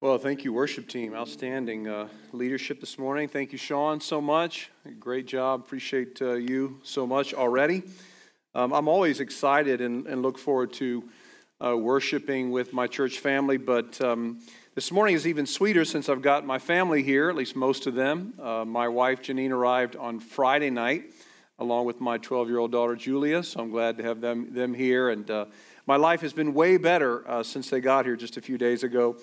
Well, thank you, worship team. Outstanding uh, leadership this morning. Thank you, Sean, so much. Great job. Appreciate uh, you so much already. Um, I'm always excited and, and look forward to uh, worshiping with my church family, but um, this morning is even sweeter since I've got my family here, at least most of them. Uh, my wife, Janine, arrived on Friday night along with my 12 year old daughter, Julia, so I'm glad to have them, them here. And uh, my life has been way better uh, since they got here just a few days ago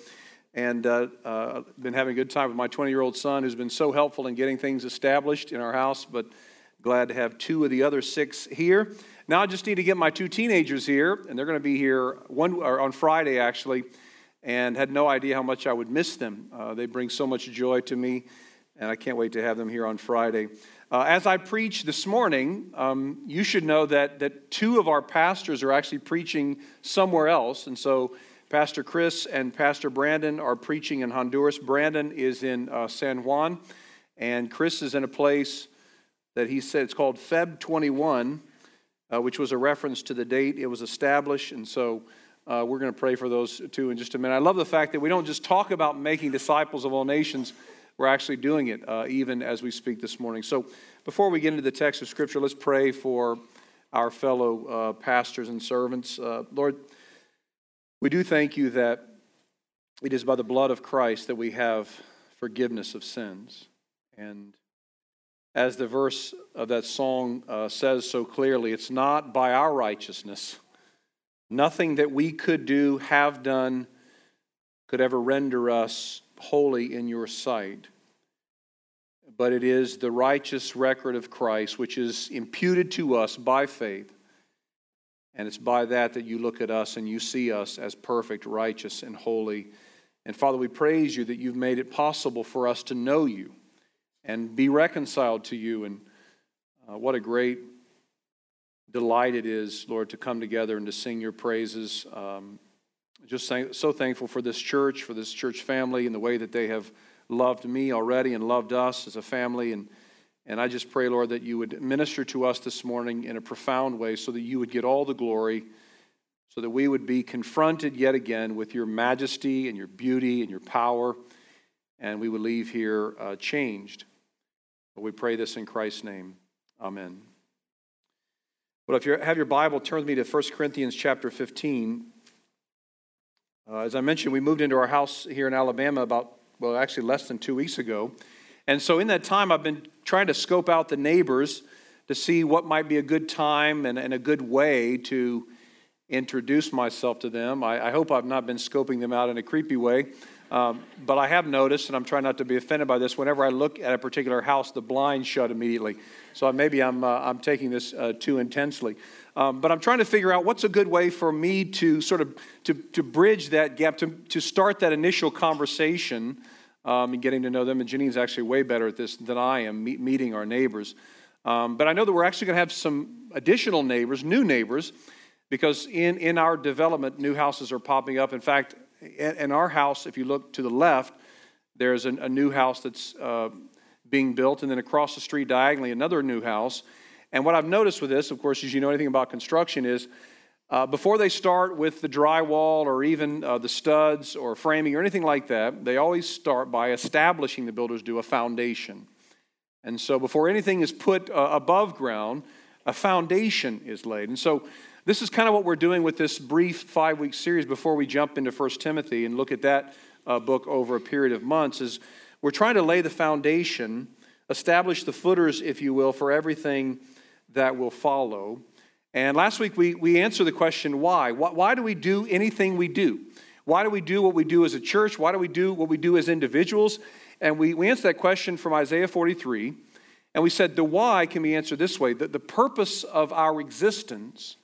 and uh, uh, been having a good time with my 20 year old son who's been so helpful in getting things established in our house but glad to have two of the other six here. Now i just need to get my two teenagers here and they're going to be here one on friday actually and had no idea how much i would miss them. Uh, they bring so much joy to me and i can't wait to have them here on friday. Uh, as i preach this morning um, you should know that, that two of our pastors are actually preaching somewhere else and so Pastor Chris and Pastor Brandon are preaching in Honduras. Brandon is in uh, San Juan, and Chris is in a place that he said it's called Feb 21, uh, which was a reference to the date it was established. And so uh, we're going to pray for those two in just a minute. I love the fact that we don't just talk about making disciples of all nations, we're actually doing it uh, even as we speak this morning. So before we get into the text of Scripture, let's pray for our fellow uh, pastors and servants. Uh, Lord, we do thank you that it is by the blood of Christ that we have forgiveness of sins. And as the verse of that song uh, says so clearly, it's not by our righteousness. Nothing that we could do, have done, could ever render us holy in your sight. But it is the righteous record of Christ, which is imputed to us by faith and it's by that that you look at us and you see us as perfect, righteous, and holy. And Father, we praise you that you've made it possible for us to know you and be reconciled to you. And uh, what a great delight it is, Lord, to come together and to sing your praises. Um, just so thankful for this church, for this church family, and the way that they have loved me already and loved us as a family. And and I just pray, Lord, that you would minister to us this morning in a profound way so that you would get all the glory, so that we would be confronted yet again with your majesty and your beauty and your power, and we would leave here uh, changed. But we pray this in Christ's name. Amen. Well, if you have your Bible, turn with me to 1 Corinthians chapter 15. Uh, as I mentioned, we moved into our house here in Alabama about, well, actually less than two weeks ago. And so in that time, I've been trying to scope out the neighbors to see what might be a good time and, and a good way to introduce myself to them. I, I, hope I've not been scoping them out in a creepy way. Um, but I have noticed, and I'm trying not to be offended by this, whenever I look at a particular house, the blinds shut immediately. So maybe I'm, uh, I'm taking this uh, too intensely. Um, but I'm trying to figure out what's a good way for me to sort of to, to bridge that gap, to, to start that initial conversation um, and getting to know them. And Janine's actually way better at this than I am, meet, meeting our neighbors. Um, but I know that we're actually going to have some additional neighbors, new neighbors, because in, in our development, new houses are popping up. In fact, in, in our house, if you look to the left, there's an, a new house that's uh, being built, and then across the street diagonally, another new house. And what I've noticed with this, of course, as you know anything about construction, is uh, before they start with the drywall or even uh, the studs or framing or anything like that, they always start by establishing, the builders do, a foundation. And so before anything is put uh, above ground, a foundation is laid. And so this is kind of what we're doing with this brief five week series before we jump into 1 Timothy and look at that uh, book over a period of months is we're trying to lay the foundation, establish the footers, if you will, for everything that will follow. And last week we, we answered the question why? why? Why do we do anything we do? Why do we do what we do as a church? Why do we do what we do as individuals? And we, we answered that question from Isaiah 43. And we said the why can be answered this way that the purpose of our existence,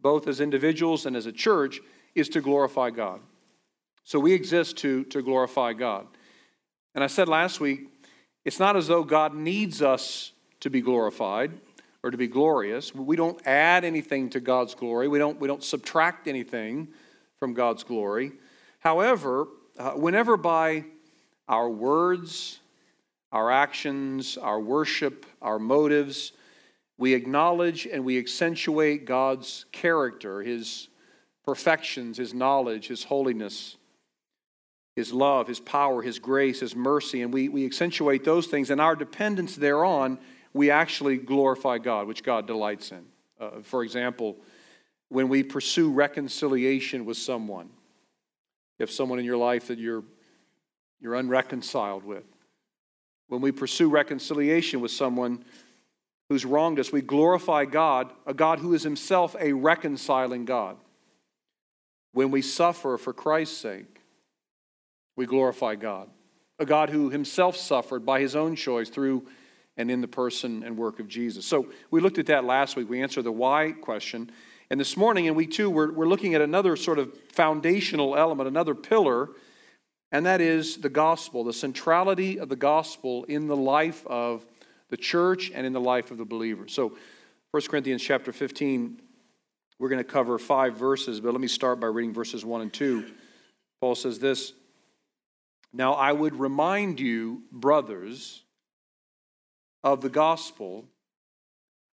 both as individuals and as a church, is to glorify God. So we exist to, to glorify God. And I said last week, it's not as though God needs us to be glorified or to be glorious. We don't add anything to God's glory, we don't, we don't subtract anything from God's glory. However, uh, whenever by our words, our actions, our worship, our motives, we acknowledge and we accentuate God's character, His perfections, His knowledge, His holiness, His love, His power, His grace, His mercy, and we, we accentuate those things, and our dependence thereon, we actually glorify God, which God delights in. Uh, for example, when we pursue reconciliation with someone, if someone in your life that you're, you're unreconciled with. When we pursue reconciliation with someone who's wronged us, we glorify God, a God who is himself a reconciling God. When we suffer for Christ's sake, we glorify God, a God who himself suffered by his own choice through and in the person and work of Jesus. So we looked at that last week. We answered the why question. And this morning in week two, we're, we're looking at another sort of foundational element, another pillar, and that is the gospel, the centrality of the gospel in the life of the church and in the life of the believer. So 1 Corinthians chapter 15, we're going to cover five verses, but let me start by reading verses 1 and 2. Paul says this Now I would remind you, brothers, of the gospel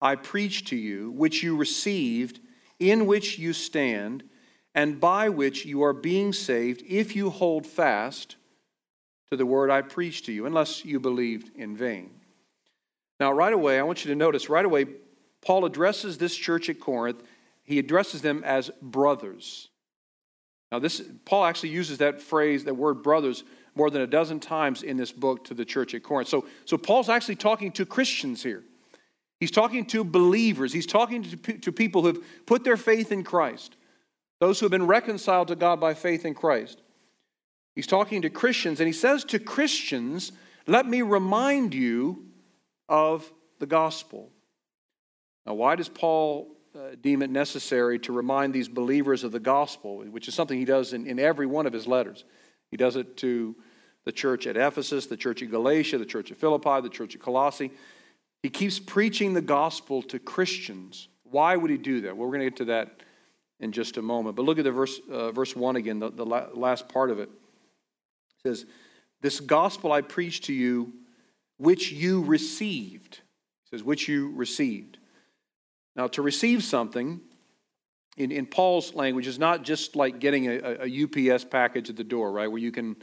I preached to you, which you received, in which you stand, and by which you are being saved, if you hold fast to the word I preached to you, unless you believed in vain. Now, right away, I want you to notice right away, Paul addresses this church at Corinth. He addresses them as brothers. Now, this Paul actually uses that phrase, that word brothers, more than a dozen times in this book to the church at Corinth. So, so Paul's actually talking to Christians here. He's talking to believers. He's talking to, to people who have put their faith in Christ, those who have been reconciled to God by faith in Christ. He's talking to Christians, and he says to Christians, Let me remind you of the gospel. Now, why does Paul uh, deem it necessary to remind these believers of the gospel, which is something he does in, in every one of his letters? He does it to the church at Ephesus, the church at Galatia, the church at Philippi, the church at Colossae. He keeps preaching the gospel to Christians. Why would he do that? Well, we're going to get to that in just a moment. But look at the verse, uh, verse 1 again, the, the last part of it. It says, This gospel I preach to you, which you received. He says, which you received. Now, to receive something in, in Paul's language is not just like getting a, a UPS package at the door, right? Where you can, you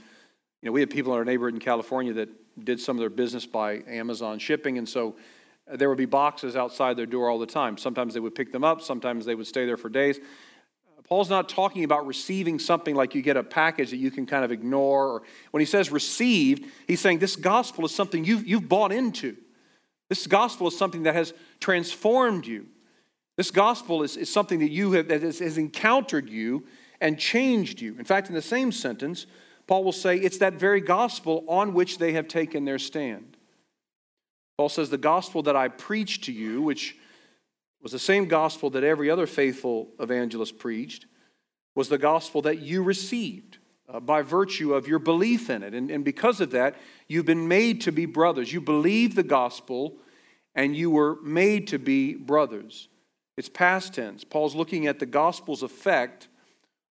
know, we have people in our neighborhood in California that did some of their business by Amazon shipping, and so uh, there would be boxes outside their door all the time. Sometimes they would pick them up, sometimes they would stay there for days. Paul's not talking about receiving something like you get a package that you can kind of ignore. Or when he says received, he's saying this gospel is something you've, you've bought into. This gospel is something that has transformed you. This gospel is, is something that you have that has, has encountered you and changed you. In fact, in the same sentence, Paul will say it's that very gospel on which they have taken their stand. Paul says, The gospel that I preached to you, which was the same gospel that every other faithful evangelist preached, was the gospel that you received uh, by virtue of your belief in it. And, and because of that, you've been made to be brothers. You believe the gospel and you were made to be brothers. It's past tense. Paul's looking at the gospel's effect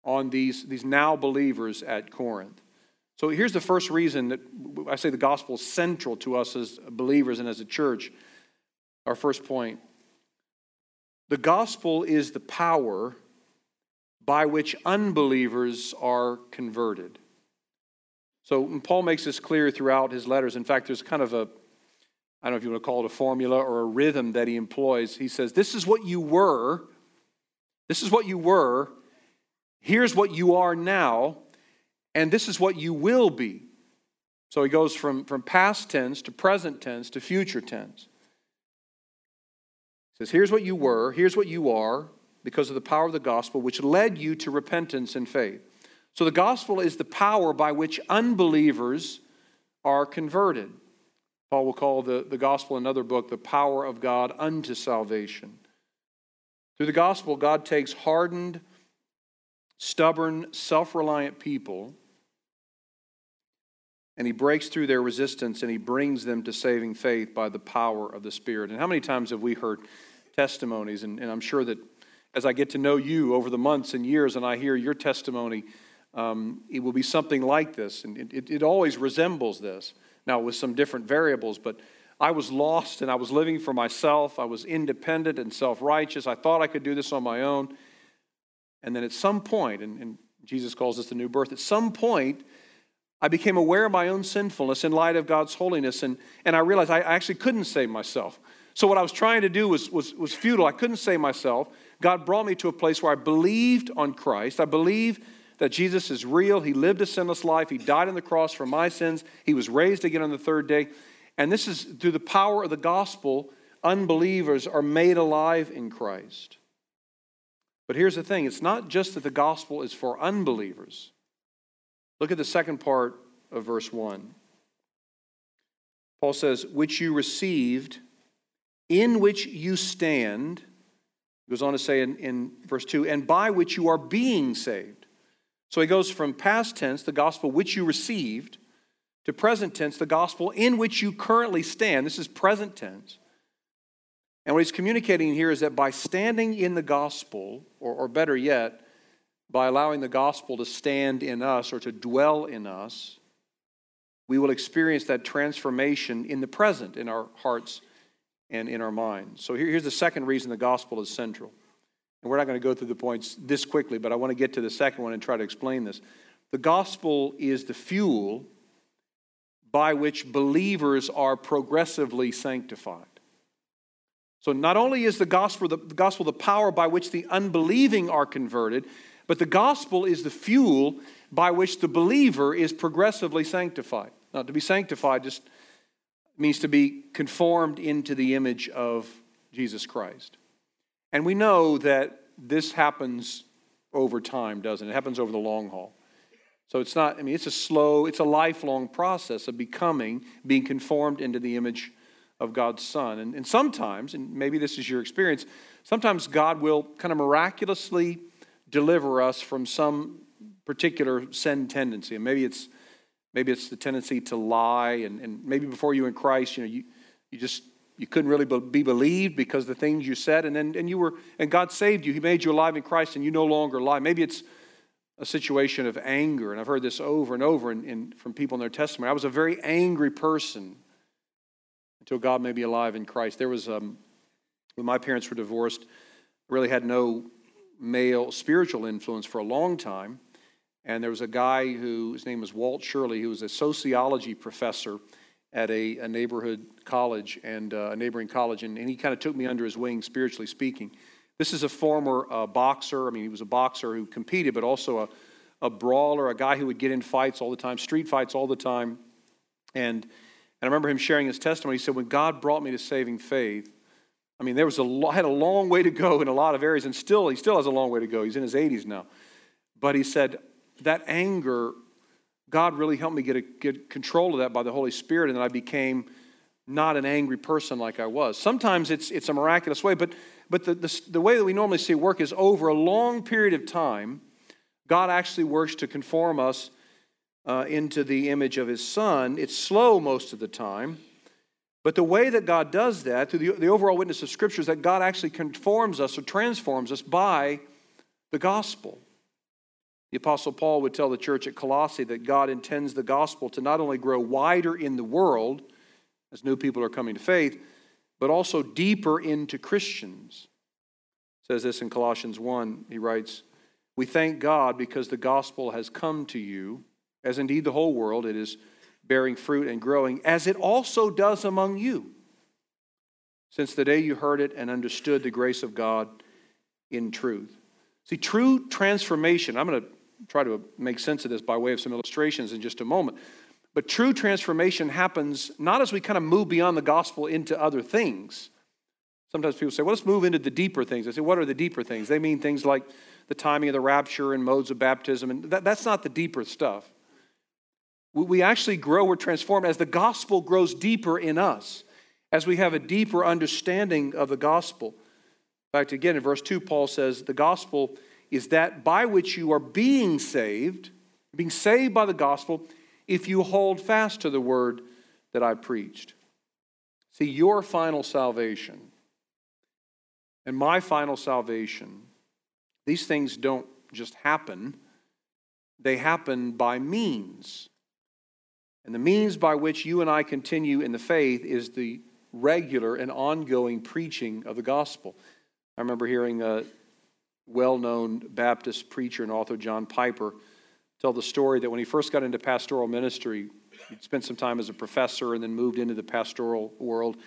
on these, these now believers at Corinth. So here's the first reason that I say the gospel is central to us as believers and as a church. Our first point the gospel is the power by which unbelievers are converted. So Paul makes this clear throughout his letters. In fact, there's kind of a I don't know if you want to call it a formula or a rhythm that he employs. He says, This is what you were. This is what you were. Here's what you are now. And this is what you will be. So he goes from, from past tense to present tense to future tense. He says, Here's what you were. Here's what you are because of the power of the gospel, which led you to repentance and faith. So the gospel is the power by which unbelievers are converted. Paul will call the, the gospel another book the power of God unto salvation. Through the gospel, God takes hardened, stubborn, self reliant people and he breaks through their resistance and he brings them to saving faith by the power of the Spirit. And how many times have we heard testimonies? And, and I'm sure that as I get to know you over the months and years and I hear your testimony, um, it will be something like this. And it, it, it always resembles this. Now, with some different variables, but I was lost and I was living for myself. I was independent and self righteous. I thought I could do this on my own. And then at some point, and, and, Jesus calls this the new birth, at some point, I became aware of my own sinfulness in light of God's holiness, and, and I realized I actually couldn't save myself. So, what I was trying to do was, was, was futile. I couldn't save myself. God brought me to a place where I believed on Christ. I believe that Jesus is real. He lived a sinless life. He died on the cross for my sins. He was raised again on the third day. And this is through the power of the gospel, unbelievers are made alive in Christ. But here's the thing it's not just that the gospel is for unbelievers. Look at the second part of verse 1. Paul says, which you received, in which you stand. He goes on to say in, in verse 2, and by which you are being saved. So he goes from past tense, the gospel which you received, to present tense, the gospel in which you currently stand. This is present tense. And what he's communicating here is that by standing in the gospel, or, or better yet, by allowing the gospel to stand in us or to dwell in us, we will experience that transformation in the present, in our hearts and in our minds. So here's the second reason the gospel is central. And we're not going to go through the points this quickly, but I want to get to the second one and try to explain this. The gospel is the fuel by which believers are progressively sanctified. So not only is the gospel the, the gospel the power by which the unbelieving are converted, but the gospel is the fuel by which the believer is progressively sanctified. Now, to be sanctified just means to be conformed into the image of Jesus Christ. And we know that this happens over time, doesn't it? It happens over the long haul. So it's not, I mean, it's a slow, it's a lifelong process of becoming, being conformed into the image of God's Son. And, and sometimes, and maybe this is your experience, sometimes God will kind of miraculously deliver us from some particular sin tendency. And maybe it's maybe it's the tendency to lie, and, and maybe before you in Christ, you know, you, you just you couldn't really be believed because the things you said, and then and you were and God saved you. He made you alive in Christ, and you no longer lie. Maybe it's a situation of anger, and I've heard this over and over in, in, from people in their testimony. I was a very angry person until God made me alive in Christ. There was um, when my parents were divorced, I really had no male spiritual influence for a long time. And there was a guy who, his name was Walt Shirley, who was a sociology professor at a, a neighborhood college and uh, a neighboring college. And, and he kind of took me under his wing, spiritually speaking. This is a former uh, boxer. I mean, he was a boxer who competed, but also a, a brawler, a guy who would get in fights all the time, street fights all the time. And, and I remember him sharing his testimony. He said, When God brought me to saving faith, I mean, there was a had a long way to go in a lot of areas, and still he still has a long way to go. He's in his 80s now, but he said that anger, God really helped me get a, get control of that by the Holy Spirit, and then I became not an angry person like I was. Sometimes it's it's a miraculous way, but but the, the, the way that we normally see work is over a long period of time, God actually works to conform us uh, into the image of His Son. It's slow most of the time. But the way that God does that, through the, the overall witness of Scripture, is that God actually conforms us or transforms us by the gospel. The Apostle Paul would tell the church at Colossae that God intends the gospel to not only grow wider in the world as new people are coming to faith, but also deeper into Christians. says this in Colossians 1. He writes, We thank God because the gospel has come to you, as indeed the whole world. It is bearing fruit and growing, as it also does among you, since the day you heard it and understood the grace of God in truth. See, true transformation, I'm going to try to make sense of this by way of some illustrations in just a moment. But true transformation happens not as we kind of move beyond the gospel into other things. Sometimes people say, well, let's move into the deeper things. I say, what are the deeper things? They mean things like the timing of the rapture and modes of baptism. And that, that's not the deeper stuff. We actually grow, we're transformed as the gospel grows deeper in us, as we have a deeper understanding of the gospel. In fact, again, in verse 2, Paul says, The gospel is that by which you are being saved, being saved by the gospel, if you hold fast to the word that I preached. See, your final salvation and my final salvation, these things don't just happen, they happen by means and the means by which you and I continue in the faith is the regular and ongoing preaching of the gospel. I remember hearing a well known Baptist preacher and author, John Piper, tell the story that when he first got into pastoral ministry, he spent some time as a professor and then moved into the pastoral world.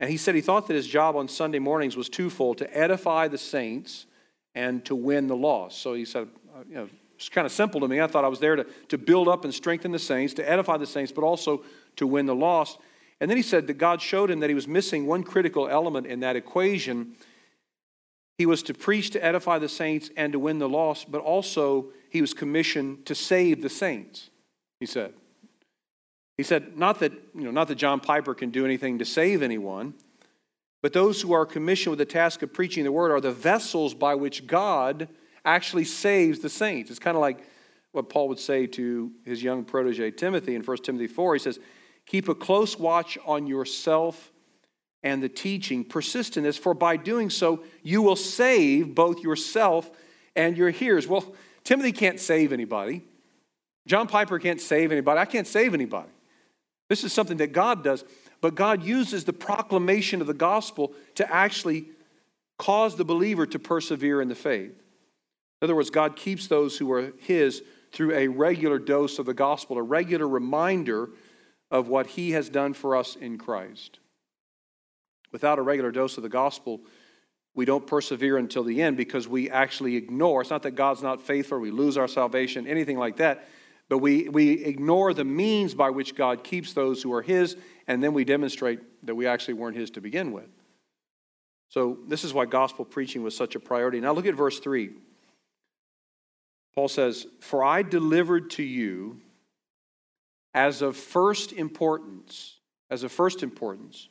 And he said he thought that his job on Sunday mornings was twofold to edify the saints and to win the lost. So he said, uh, you know, it's kind of simple to me. I thought I was there to, to build up and strengthen the saints, to edify the saints, but also to win the lost. And then he said that God showed him that he was missing one critical element in that equation. He was to preach to edify the saints and to win the lost, but also he was commissioned to save the saints, he said. He said, not that, you know, not that John Piper can do anything to save anyone, but those who are commissioned with the task of preaching the word are the vessels by which God actually saves the saints. It's kind of like what Paul would say to his young protege Timothy in 1 Timothy 4. He says, Keep a close watch on yourself and the teaching. Persist in this, for by doing so, you will save both yourself and your hearers. Well, Timothy can't save anybody. John Piper can't save anybody. I can't save anybody. This is something that God does. But God uses the proclamation of the gospel to actually cause the believer to persevere in the faith. In other words, God keeps those who are His through a regular dose of the gospel, a regular reminder of what He has done for us in Christ. Without a regular dose of the gospel, we don't persevere until the end because we actually ignore. It's not that God's not faithful, we lose our salvation, anything like that. But we, we ignore the means by which God keeps those who are His, and then we demonstrate that we actually weren't His to begin with. So, this is why gospel preaching was such a priority. Now, look at verse 3. Paul says, For I delivered to you as of first importance, as of first importance,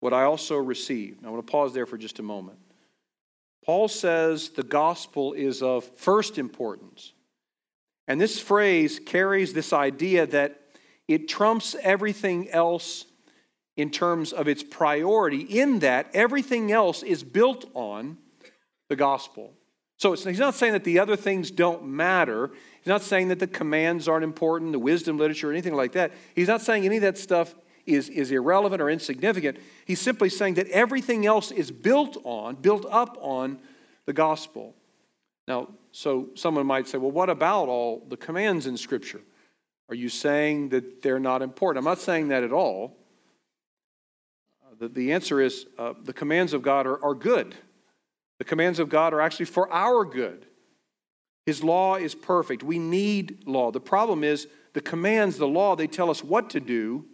what I also received. I want to pause there for just a moment. Paul says the gospel is of first importance. And this phrase carries this idea that it trumps everything else in terms of its priority, in that everything else is built on the gospel. So he's not saying that the other things don't matter. He's not saying that the commands aren't important, the wisdom literature, or anything like that. He's not saying any of that stuff is, is irrelevant or insignificant. He's simply saying that everything else is built on, built up on the gospel. Now, so someone might say, well, what about all the commands in Scripture? Are you saying that they're not important? I'm not saying that at all. Uh, the, the answer is uh, the commands of God are, are good. The commands of God are actually for our good. His law is perfect. We need law. The problem is the commands, the law, they tell us what to do,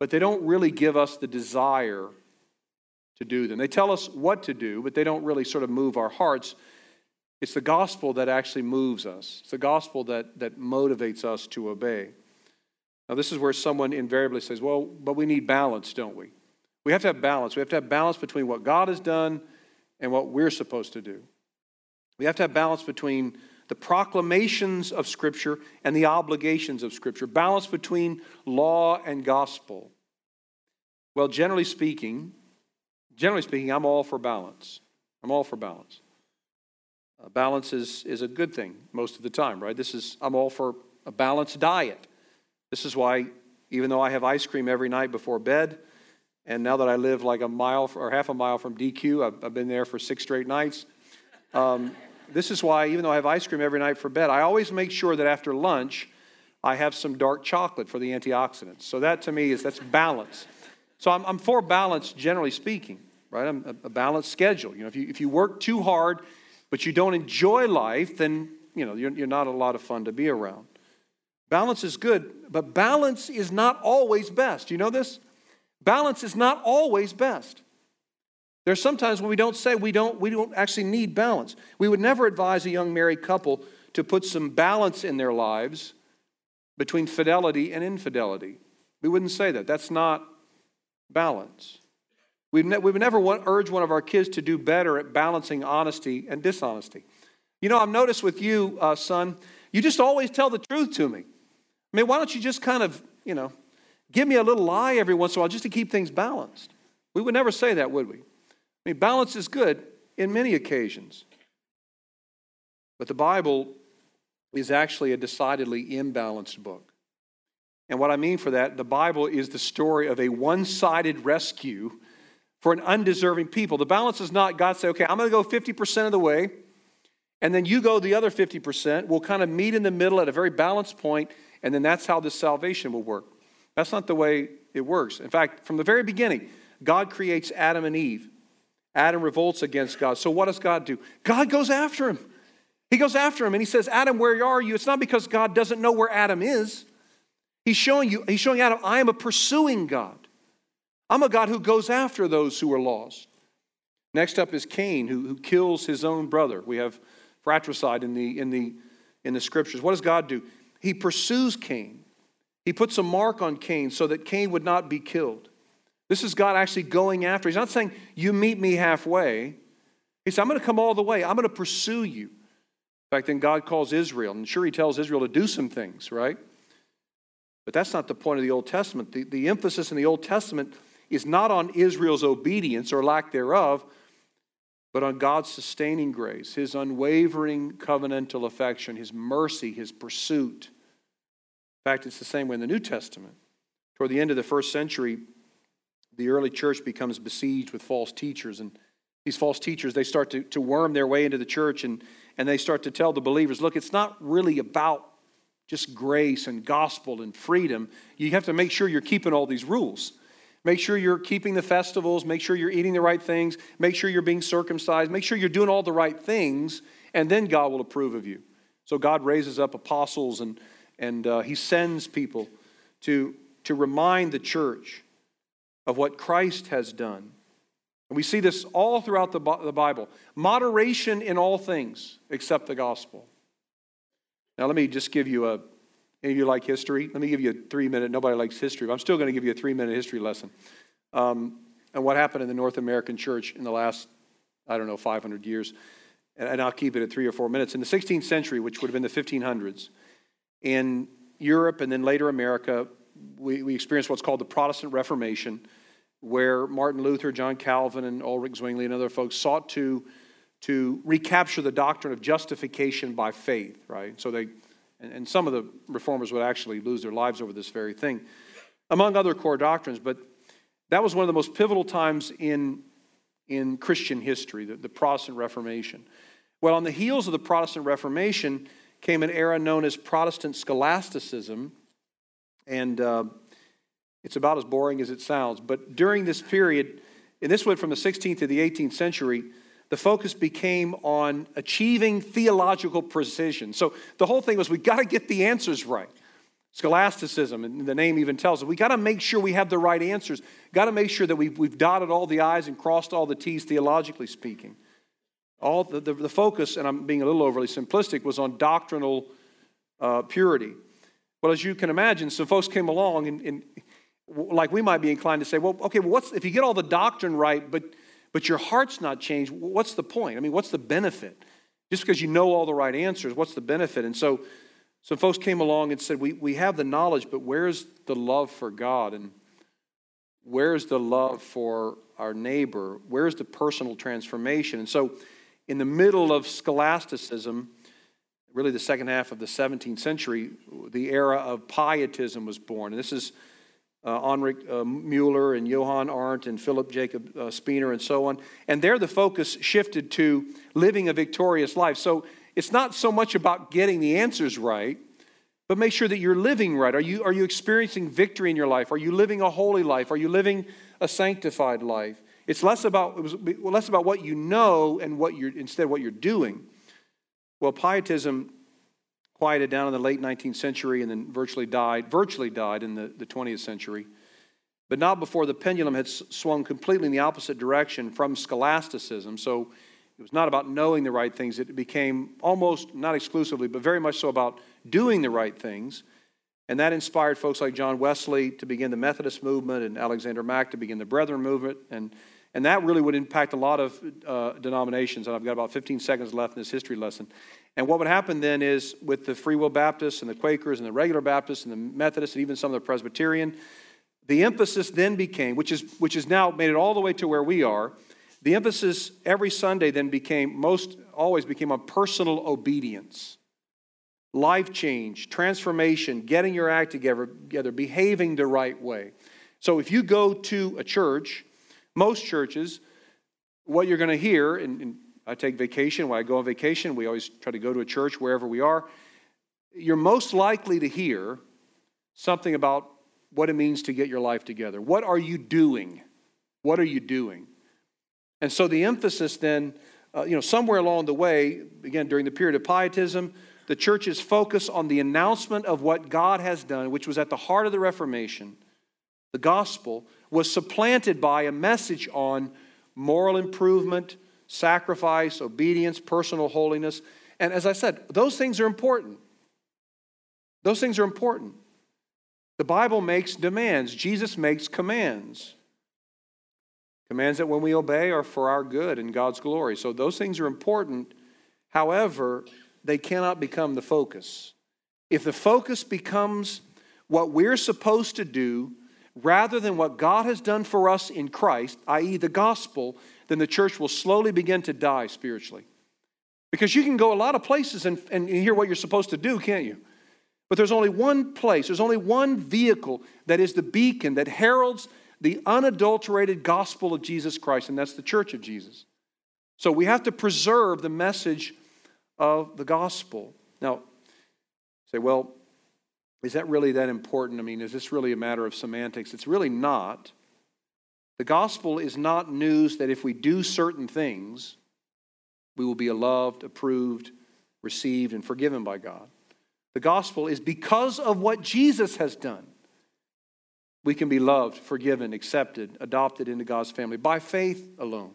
but they don't really give us the desire to do them. They tell us what to do, but they don't really sort of move our hearts. It's the gospel that actually moves us, it's the gospel that, that motivates us to obey. Now, this is where someone invariably says, well, but we need balance, don't we? We have to have balance. We have to have balance between what God has done and what we're supposed to do. We have to have balance between the proclamations of Scripture and the obligations of Scripture, balance between law and gospel. Well, generally speaking, generally speaking, I'm all for balance. I'm all for balance. Uh, balance is, is a good thing most of the time, right? This is, I'm all for a balanced diet. This is why, even though I have ice cream every night before bed, and now that I live like a mile or half a mile from DQ, I've, I've been there for six straight nights. Um, this is why, even though I have ice cream every night for bed, I always make sure that after lunch, I have some dark chocolate for the antioxidants. So that to me is that's balance. So I'm, I'm for balance, generally speaking, right? I'm a, a balanced schedule. You know, if you, if you work too hard but you don't enjoy life, then you know you're, you're not a lot of fun to be around. Balance is good, but balance is not always best. You know this? Balance is not always best. There's sometimes when we don't say we don't, we don't actually need balance. We would never advise a young married couple to put some balance in their lives between fidelity and infidelity. We wouldn't say that. That's not balance. We, ne- we would never want, urge one of our kids to do better at balancing honesty and dishonesty. You know, I've noticed with you, uh, son, you just always tell the truth to me. I mean, why don't you just kind of, you know, give me a little lie every once in a while just to keep things balanced? We would never say that, would we? Mean, balance is good in many occasions. But the Bible is actually a decidedly imbalanced book. And what I mean for that, the Bible is the story of a one sided rescue for an undeserving people. The balance is not God say, okay, I'm going to go 50% of the way, And then you go the other 50%, we'll kind of meet in the middle at a very balanced point, and then that's how this salvation will work. That's not the way it works. In fact, from the very beginning, God creates Adam and Eve. Adam revolts against God. So what does God do? God goes after him. He goes after him and he says, Adam, where are you? It's not because God doesn't know where Adam is. He's showing you, he's showing Adam, I am a pursuing God. I'm a God who goes after those who are lost. Next up is Cain, who, who kills his own brother. We have fratricide in the, in, the, in the scriptures. What does God do? He pursues Cain. He puts a mark on Cain so that Cain would not be killed. This is God actually going after. He's not saying, You meet me halfway. He said, I'm going to come all the way. I'm going to pursue you. In fact, then God calls Israel, and sure, He tells Israel to do some things, right? But that's not the point of the Old Testament. The, the emphasis in the Old Testament is not on Israel's obedience or lack thereof, but on God's sustaining grace, His unwavering covenantal affection, His mercy, His pursuit. In fact, it's the same way in the New Testament. Toward the end of the first century, the early church becomes besieged with false teachers. And these false teachers, they start to, to worm their way into the church and, and they start to tell the believers look, it's not really about just grace and gospel and freedom. You have to make sure you're keeping all these rules. Make sure you're keeping the festivals. Make sure you're eating the right things. Make sure you're being circumcised. Make sure you're doing all the right things, and then God will approve of you. So God raises up apostles and, and uh, He sends people to, to remind the church of what Christ has done. And we see this all throughout the, Bible moderation in all things except the gospel. Now, let me just give you a, any of you like history? Let me give you a three minute, nobody likes history, but I'm still going to give you a three minute history lesson. Um, and what happened in the North American church in the last, I don't know, 500 years. And I'll keep it at three or four minutes. In the 16th century, which would have been the 1500s, in Europe and then later America, we, we experienced what's called the Protestant Reformation, where Martin Luther, John Calvin, and Ulrich Zwingli and other folks sought to, to recapture the doctrine of justification by faith, right? So they, and, and some of the reformers would actually lose their lives over this very thing, among other core doctrines. But that was one of the most pivotal times in, in Christian history, the, the Protestant Reformation. Well, on the heels of the Protestant Reformation came an era known as Protestant scholasticism, and uh, it's about as boring as it sounds. But during this period, and this went from the 16th to the 18th century, the focus became on achieving theological precision. So the whole thing was we got to get the answers right. Scholasticism, and the name even tells us, we got to make sure we have the right answers. Got to make sure that we've, we've dotted all the I's and crossed all the T's, theologically speaking. All the, the, the focus, and I'm being a little overly simplistic, was on doctrinal uh, purity. Well, as you can imagine, some folks came along, and, and, like we might be inclined to say, well, okay, well, what's if you get all the doctrine right, but but your heart's not changed? What's the point? I mean, what's the benefit? Just because you know all the right answers, what's the benefit? And so, some folks came along and said, we we have the knowledge, but where's the love for God and where's the love for our neighbor? Where's the personal transformation? And so, in the middle of scholasticism really the second half of the 17th century, the era of pietism was born. And this is uh, uh, Mueller and Johann Arndt and Philip Jacob uh, Spener and so on. And there the focus shifted to living a victorious life. So it's not so much about getting the answers right, but make sure that you're living right. Are you, are you experiencing victory in your life? Are you living a holy life? Are you living a sanctified life? It's less about, it was less about what you know and what you're, instead what you're doing. Well, pietism quieted down in the late 19th century and then virtually died, virtually died in the, the 20th century, but not before the pendulum had swung completely in the opposite direction from scholasticism. So it was not about knowing the right things. It became almost, not exclusively, but very much so about doing the right things. And that inspired folks like John Wesley to begin the Methodist movement and Alexander Mack to begin the Brethren movement. And and that really would impact a lot of uh, denominations. And I've got about 15 seconds left in this history lesson. And what would happen then is with the Free Will Baptists and the Quakers and the regular Baptists and the Methodists and even some of the Presbyterian, the emphasis then became, which is which has now made it all the way to where we are, the emphasis every Sunday then became most always became on personal obedience. Life change, transformation, getting your act together, together, behaving the right way. So if you go to a church most churches, what you're going to hear, and, and I take vacation. When I go on vacation, we always try to go to a church wherever we are. You're most likely to hear something about what it means to get your life together. What are you doing? What are you doing? And so the emphasis then, uh, you know, somewhere along the way, again, during the period of pietism, the church's focus on the announcement of what God has done, which was at the heart of the Reformation, the gospel, was supplanted by a message on moral improvement, sacrifice, obedience, personal holiness. And as I said, those things are important. Those things are important. The Bible makes demands, Jesus makes commands. Commands that when we obey are for our good and God's glory. So those things are important. However, they cannot become the focus. If the focus becomes what we're supposed to do rather than what God has done for us in Christ, i.e., the gospel, then the church will slowly begin to die spiritually. Because you can go a lot of places and, and hear what you're supposed to do, can't you? But there's only one place, there's only one vehicle that is the beacon that heralds the unadulterated gospel of Jesus Christ, and that's the church of Jesus. So we have to preserve the message of the gospel. Now, say, well, is that really that important? I mean, is this really a matter of semantics? It's really not. The gospel is not news that if we do certain things, we will be loved, approved, received, and forgiven by God. The gospel is because of what Jesus has done. We can be loved, forgiven, accepted, adopted into God's family by faith alone.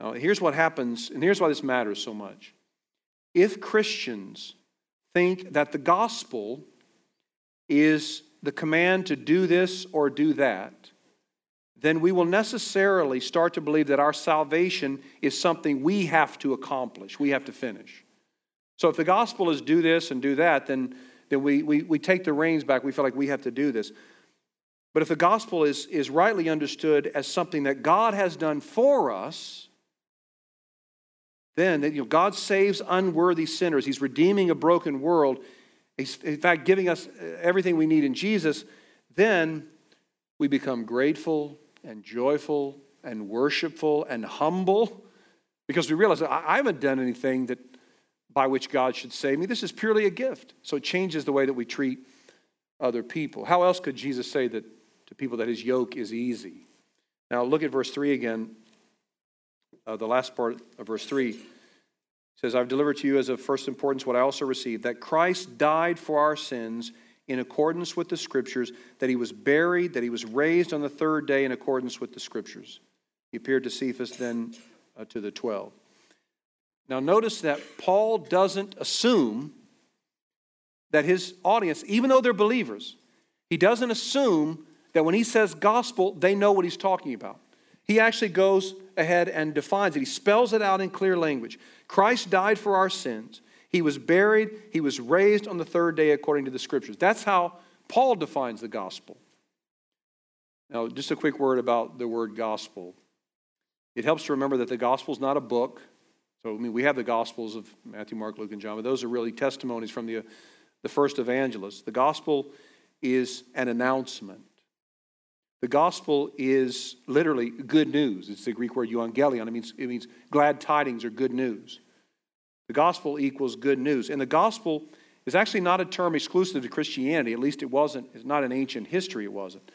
Now, here's what happens, and here's why this matters so much. If Christians think that the gospel is the command to do this or do that, then we will necessarily start to believe that our salvation is something we have to accomplish, we have to finish. So if the gospel is do this and do that, then, then we, we, we take the reins back. We feel like we have to do this. But if the gospel is, is rightly understood as something that God has done for us, then you know, God saves unworthy sinners. He's redeeming a broken world. He's, in fact, giving us uh, everything we need in Jesus. Then we become grateful and joyful and worshipful and humble because we realize I haven't done anything that by which God should save me. This is purely a gift. So it changes the way that we treat other people. How else could Jesus say that to people that his yoke is easy? Now look at verse 3 again. Uh, the last part of verse 3 says, I've delivered to you as of first importance what I also received that Christ died for our sins in accordance with the Scriptures, that he was buried, that he was raised on the third day in accordance with the Scriptures. He appeared to Cephas, then uh, to the twelve. Now, notice that Paul doesn't assume that his audience, even though they're believers, he doesn't assume that when he says gospel, they know what he's talking about. He actually goes ahead and defines it. He spells it out in clear language. Christ died for our sins. He was buried. He was raised on the third day according to the scriptures. That's how Paul defines the gospel. Now, just a quick word about the word gospel. It helps to remember that the gospel is not a book, so, I mean, we have the Gospels of Matthew, Mark, Luke, and John, but those are really testimonies from the, the first evangelists. The Gospel is an announcement. The Gospel is literally good news. It's the Greek word euangelion. It means, it means glad tidings or good news. The Gospel equals good news. And the Gospel is actually not a term exclusive to Christianity. At least it wasn't. It's not in ancient history, it wasn't.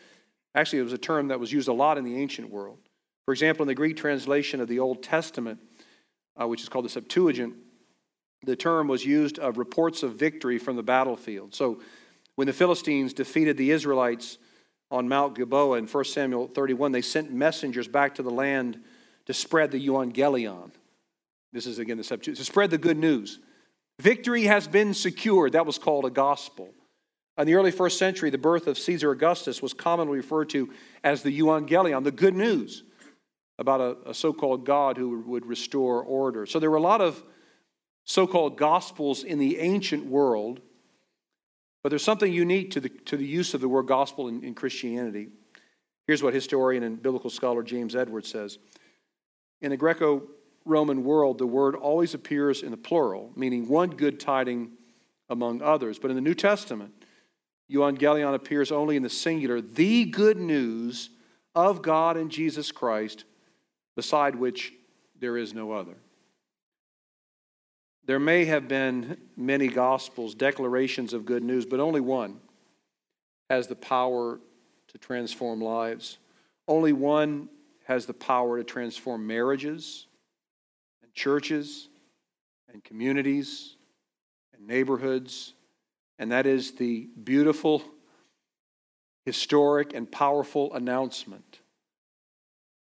Actually, it was a term that was used a lot in the ancient world. For example, in the Greek translation of the Old Testament, uh, which is called the Septuagint, the term was used of reports of victory from the battlefield. So when the Philistines defeated the Israelites on Mount Gilboa in 1 Samuel 31, they sent messengers back to the land to spread the euangelion. This is again the Septuagint, to spread the good news. Victory has been secured. That was called a gospel. In the early first century, the birth of Caesar Augustus was commonly referred to as the euangelion, the good news about a, a so called God who would restore order. So there were a lot of so called gospels in the ancient world, but there's something unique to the, to the use of the word gospel in, in Christianity. Here's what historian and biblical scholar James Edwards says In the Greco Roman world, the word always appears in the plural, meaning one good tiding among others. But in the New Testament, euangelion appears only in the singular, the good news of God and Jesus Christ beside which there is no other. There may have been many gospels, declarations of good news, but only one has the power to transform lives. Only one has the power to transform marriages and churches and communities and neighborhoods, and that is the beautiful, historic, and powerful announcement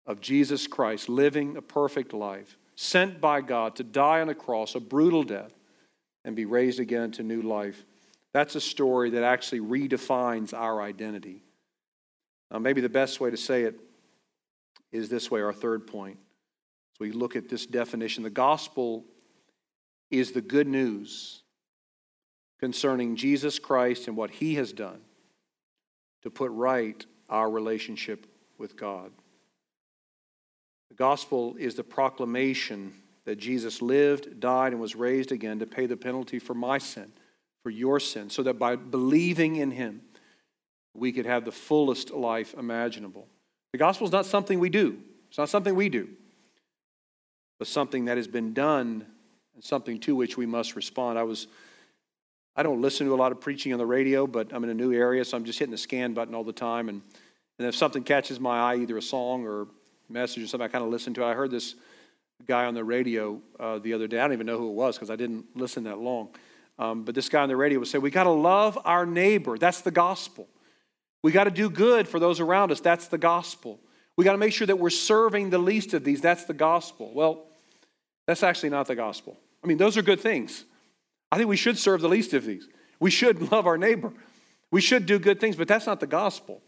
of Jesus Christ living a perfect life, sent by God to die on a cross, a brutal death, and be raised again to new life. That's a story that actually redefines our identity. Now, maybe the best way to say it is this way, our third point. So we look at this definition. The gospel is the good news concerning Jesus Christ and what he has done to put right our relationship with God. The gospel is the proclamation that Jesus lived, died, and was raised again to pay the penalty for my sin, for your sin, so that by believing in him, we could have the fullest life imaginable. The gospel is not something we do, it's not something we do, but something that has been done and something to which we must respond. I was I don't listen to a lot of preaching on the radio, but I'm in a new area, so I'm just hitting the scan button all the time. And, and if something catches my eye, either a song or message or something, I kind of listened to. I heard this guy on the radio uh, the other day. I don't even know who it was because I didn't listen that long. Um, but this guy on the radio would say, We got to love our neighbor. That's the gospel. We got to do good for those around us. That's the gospel. We got to make sure that we're serving the least of these. That's the gospel. Well, that's actually not the gospel. I mean, those are good things. I think we should serve the least of these. We should love our neighbor. We should do good things, but that's not the gospel.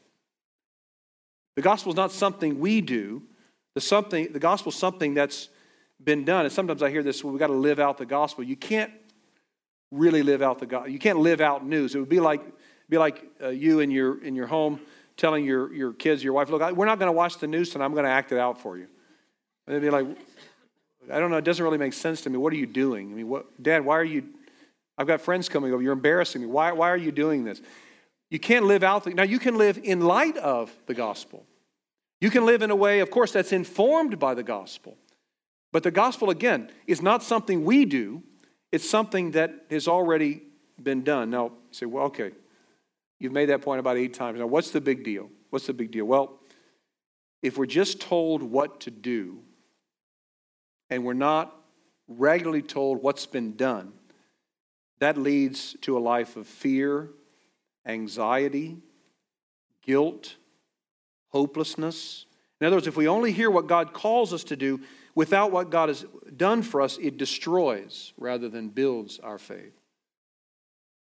The gospel is not something we do. The, something, the gospel is something that's been done. And sometimes I hear this, well, we've got to live out the gospel. You can't really live out the gospel. You can't live out news. It would be like, be like uh, you in your, in your home telling your, your kids, your wife, look, I, we're not going to watch the news tonight. I'm going to act it out for you. And they'd be like, I don't know, it doesn't really make sense to me. What are you doing? I mean, what, Dad, why are you, I've got friends coming over. You're embarrassing me. Why, why are you doing this? You can't live out, the, now you can live in light of the gospel. You can live in a way, of course, that's informed by the gospel. But the gospel, again, is not something we do, it's something that has already been done. Now, you say, well, okay, you've made that point about eight times. Now, what's the big deal? What's the big deal? Well, if we're just told what to do and we're not regularly told what's been done, that leads to a life of fear, anxiety, guilt, hopelessness. In other words, if we only hear what God calls us to do without what God has done for us, it destroys rather than builds our faith.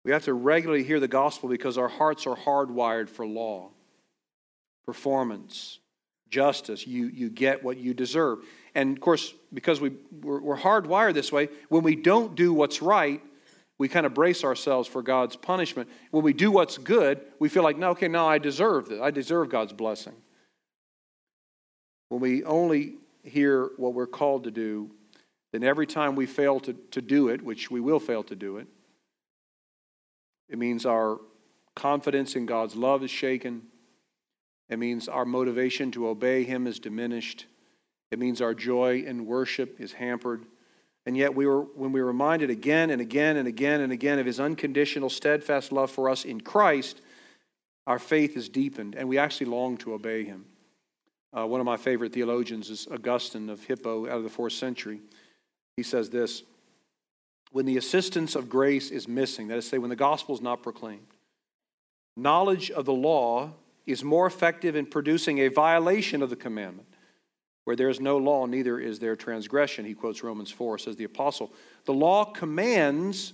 We have to regularly hear the gospel because our hearts are hardwired for law, performance, justice. You, you get what you deserve. And of course, because we, we're, we're hardwired this way, when we don't do what's right, we kind of brace ourselves for God's punishment. When we do what's good, we feel like, no, okay, no, I deserve this. I deserve God's blessing. When we only hear what we're called to do, then every time we fail to, to do it, which we will fail to do it, it means our confidence in God's love is shaken. It means our motivation to obey Him is diminished. It means our joy in worship is hampered. And yet, we were, when we were reminded again and again and again and again of his unconditional, steadfast love for us in Christ, our faith is deepened and we actually long to obey him. Uh, one of my favorite theologians is Augustine of Hippo out of the fourth century. He says this When the assistance of grace is missing, that is, to say, when the gospel is not proclaimed, knowledge of the law is more effective in producing a violation of the commandment where there is no law, neither is there transgression. He quotes Romans 4, says the apostle. The law commands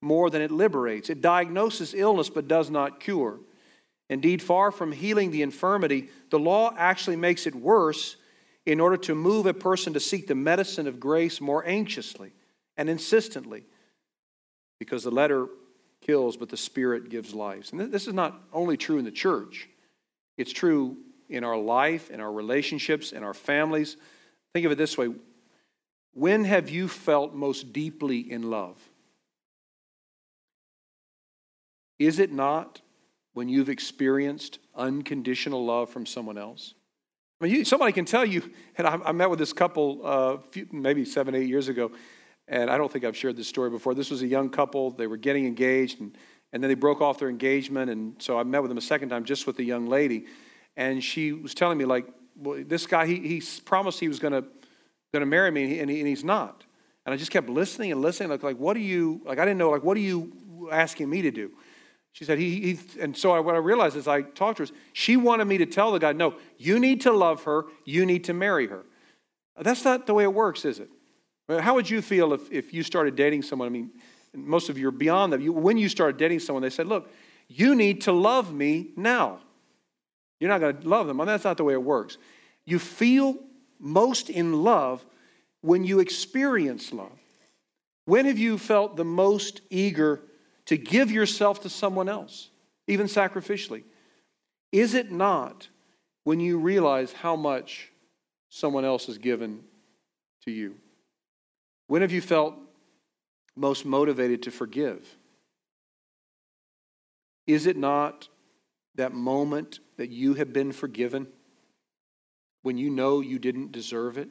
more than it liberates. It diagnoses illness but does not cure. Indeed, far from healing the infirmity, the law actually makes it worse in order to move a person to seek the medicine of grace more anxiously and insistently. Because the letter kills, but the spirit gives life. And this is not only true in the church, it's true in our life, in our relationships, in our families. Think of it this way when have you felt most deeply in love? Is it not when you've experienced unconditional love from someone else? I mean, you, somebody can tell you, and I, I met with this couple uh, few, maybe seven, eight years ago, and I don't think I've shared this story before. This was a young couple. They were getting engaged, and, and then they broke off their engagement. And so I met with them a second time just with the young lady. And she was telling me, like, well, this guy, he, he promised he was going to going to marry me, and, he, and he's not. And I just kept listening and listening, like, like, what do you, like, I didn't know, like, what are you asking me to do? She said, he, he and so I, what I realized as I talked to her she wanted me to tell the guy, no, you need to love her, you need to marry her. That's not the way it works, is it? How would you feel if, if you started dating someone? I mean, most of you are beyond that. You, when you started dating someone, they said, look, you need to love me now. You're not going to love them. I mean, that's not the way it works. You feel most in love when you experience love. When have you felt the most eager to give yourself to someone else, even sacrificially? Is it not when you realize how much someone else has given to you? When have you felt most motivated to forgive? Is it not that moment that you have been forgiven when you know you didn't deserve it?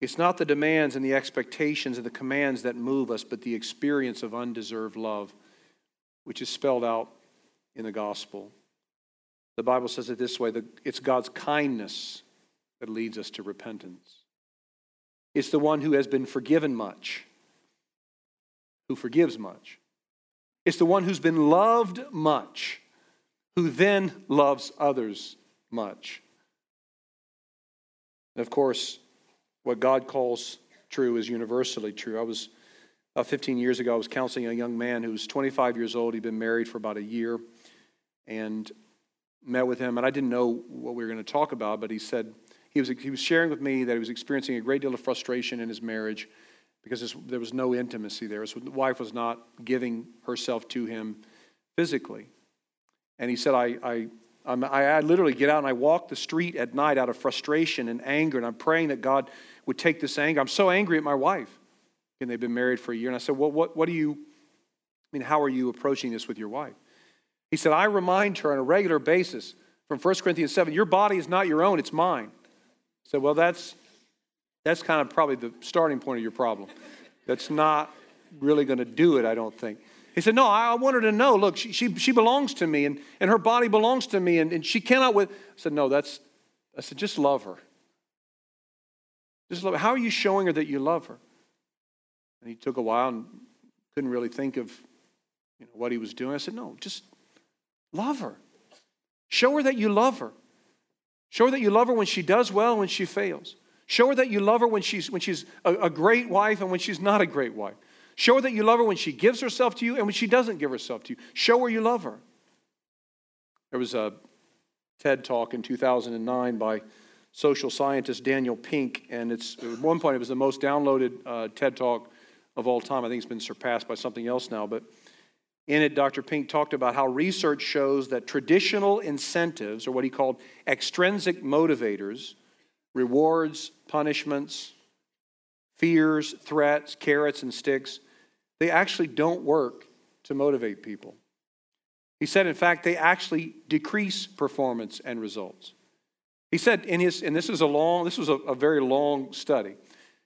It's not the demands and the expectations and the commands that move us, but the experience of undeserved love, which is spelled out in the gospel. The Bible says it this way it's God's kindness that leads us to repentance. It's the one who has been forgiven much, who forgives much. It's the one who's been loved much, who then loves others much. And of course, what God calls true is universally true. I was about 15 years ago, I was counseling a young man who was 25 years old. He'd been married for about a year and met with him. And I didn't know what we were going to talk about, but he said he was, he was sharing with me that he was experiencing a great deal of frustration in his marriage because there was no intimacy there. His wife was not giving herself to him physically. And he said, I, I I, I literally get out and I walk the street at night out of frustration and anger, and I'm praying that God would take this anger. I'm so angry at my wife. And they've been married for a year. And I said, Well, what, what do you, I mean, how are you approaching this with your wife? He said, I remind her on a regular basis from 1 Corinthians 7, your body is not your own, it's mine. I said, Well, that's, that's kind of probably the starting point of your problem. That's not really going to do it, I don't think. He said, No, I want her to know, look, she, she, she belongs to me and, and her body belongs to me and, and she cannot with. I said, No, that's, I said, just love her. Just love her. How are you showing her that you love her? And he took a while and couldn't really think of you know, what he was doing. I said, No, just love her. Show her that you love her. Show her that you love her when she does well and when she fails. Show her that you love her when she's, when she's a, a great wife and when she's not a great wife. Show her that you love her when she gives herself to you and when she doesn't give herself to you. Show her you love her. There was a TED talk in 2009 by social scientist Daniel Pink, and it's at one point it was the most downloaded uh, TED talk of all time. I think it's been surpassed by something else now, but in it, Dr. Pink talked about how research shows that traditional incentives, or what he called extrinsic motivators, rewards, punishments, fears, threats, carrots, and sticks, they actually don't work to motivate people. He said, in fact, they actually decrease performance and results. He said in his, and this is a long, this was a, a very long study.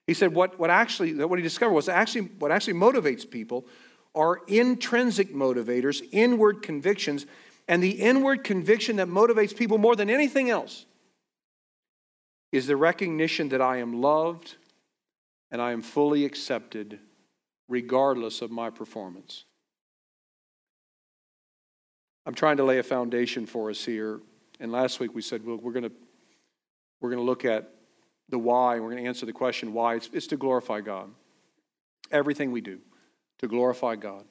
He said what, what actually, what he discovered was actually what actually motivates people are intrinsic motivators, inward convictions, and the inward conviction that motivates people more than anything else is the recognition that I am loved and I am fully accepted regardless of my performance. I'm trying to lay a foundation for us here. And last week we said, well, we're going to we're going to look at the why, and we're going to answer the question why. It's, it's to glorify God. Everything we do, to glorify God,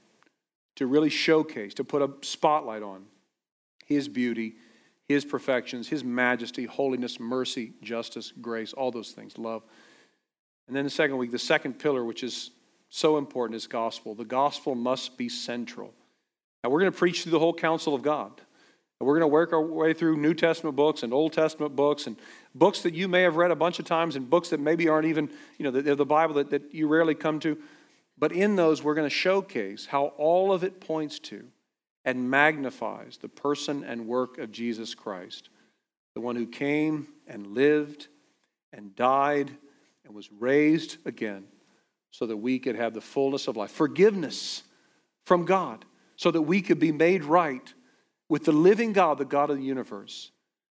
to really showcase, to put a spotlight on His beauty, His perfections, His majesty, holiness, mercy, justice, grace, all those things, love. And then the second week, the second pillar, which is so important is gospel. The gospel must be central. Now, we're going to preach through the whole counsel of God. And we're going to work our way through New Testament books and Old Testament books and books that you may have read a bunch of times and books that maybe aren't even, you know, the, the Bible that, that you rarely come to. But in those, we're going to showcase how all of it points to and magnifies the person and work of Jesus Christ, the one who came and lived and died and was raised again so that we could have the fullness of life, forgiveness from God, so that we could be made right with the living God, the God of the universe,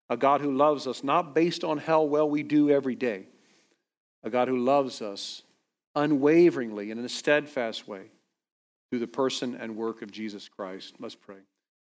a God who loves us not based on how well we do every day, a God who loves us unwaveringly and in a steadfast way through the person and work of Jesus Christ. Let's pray.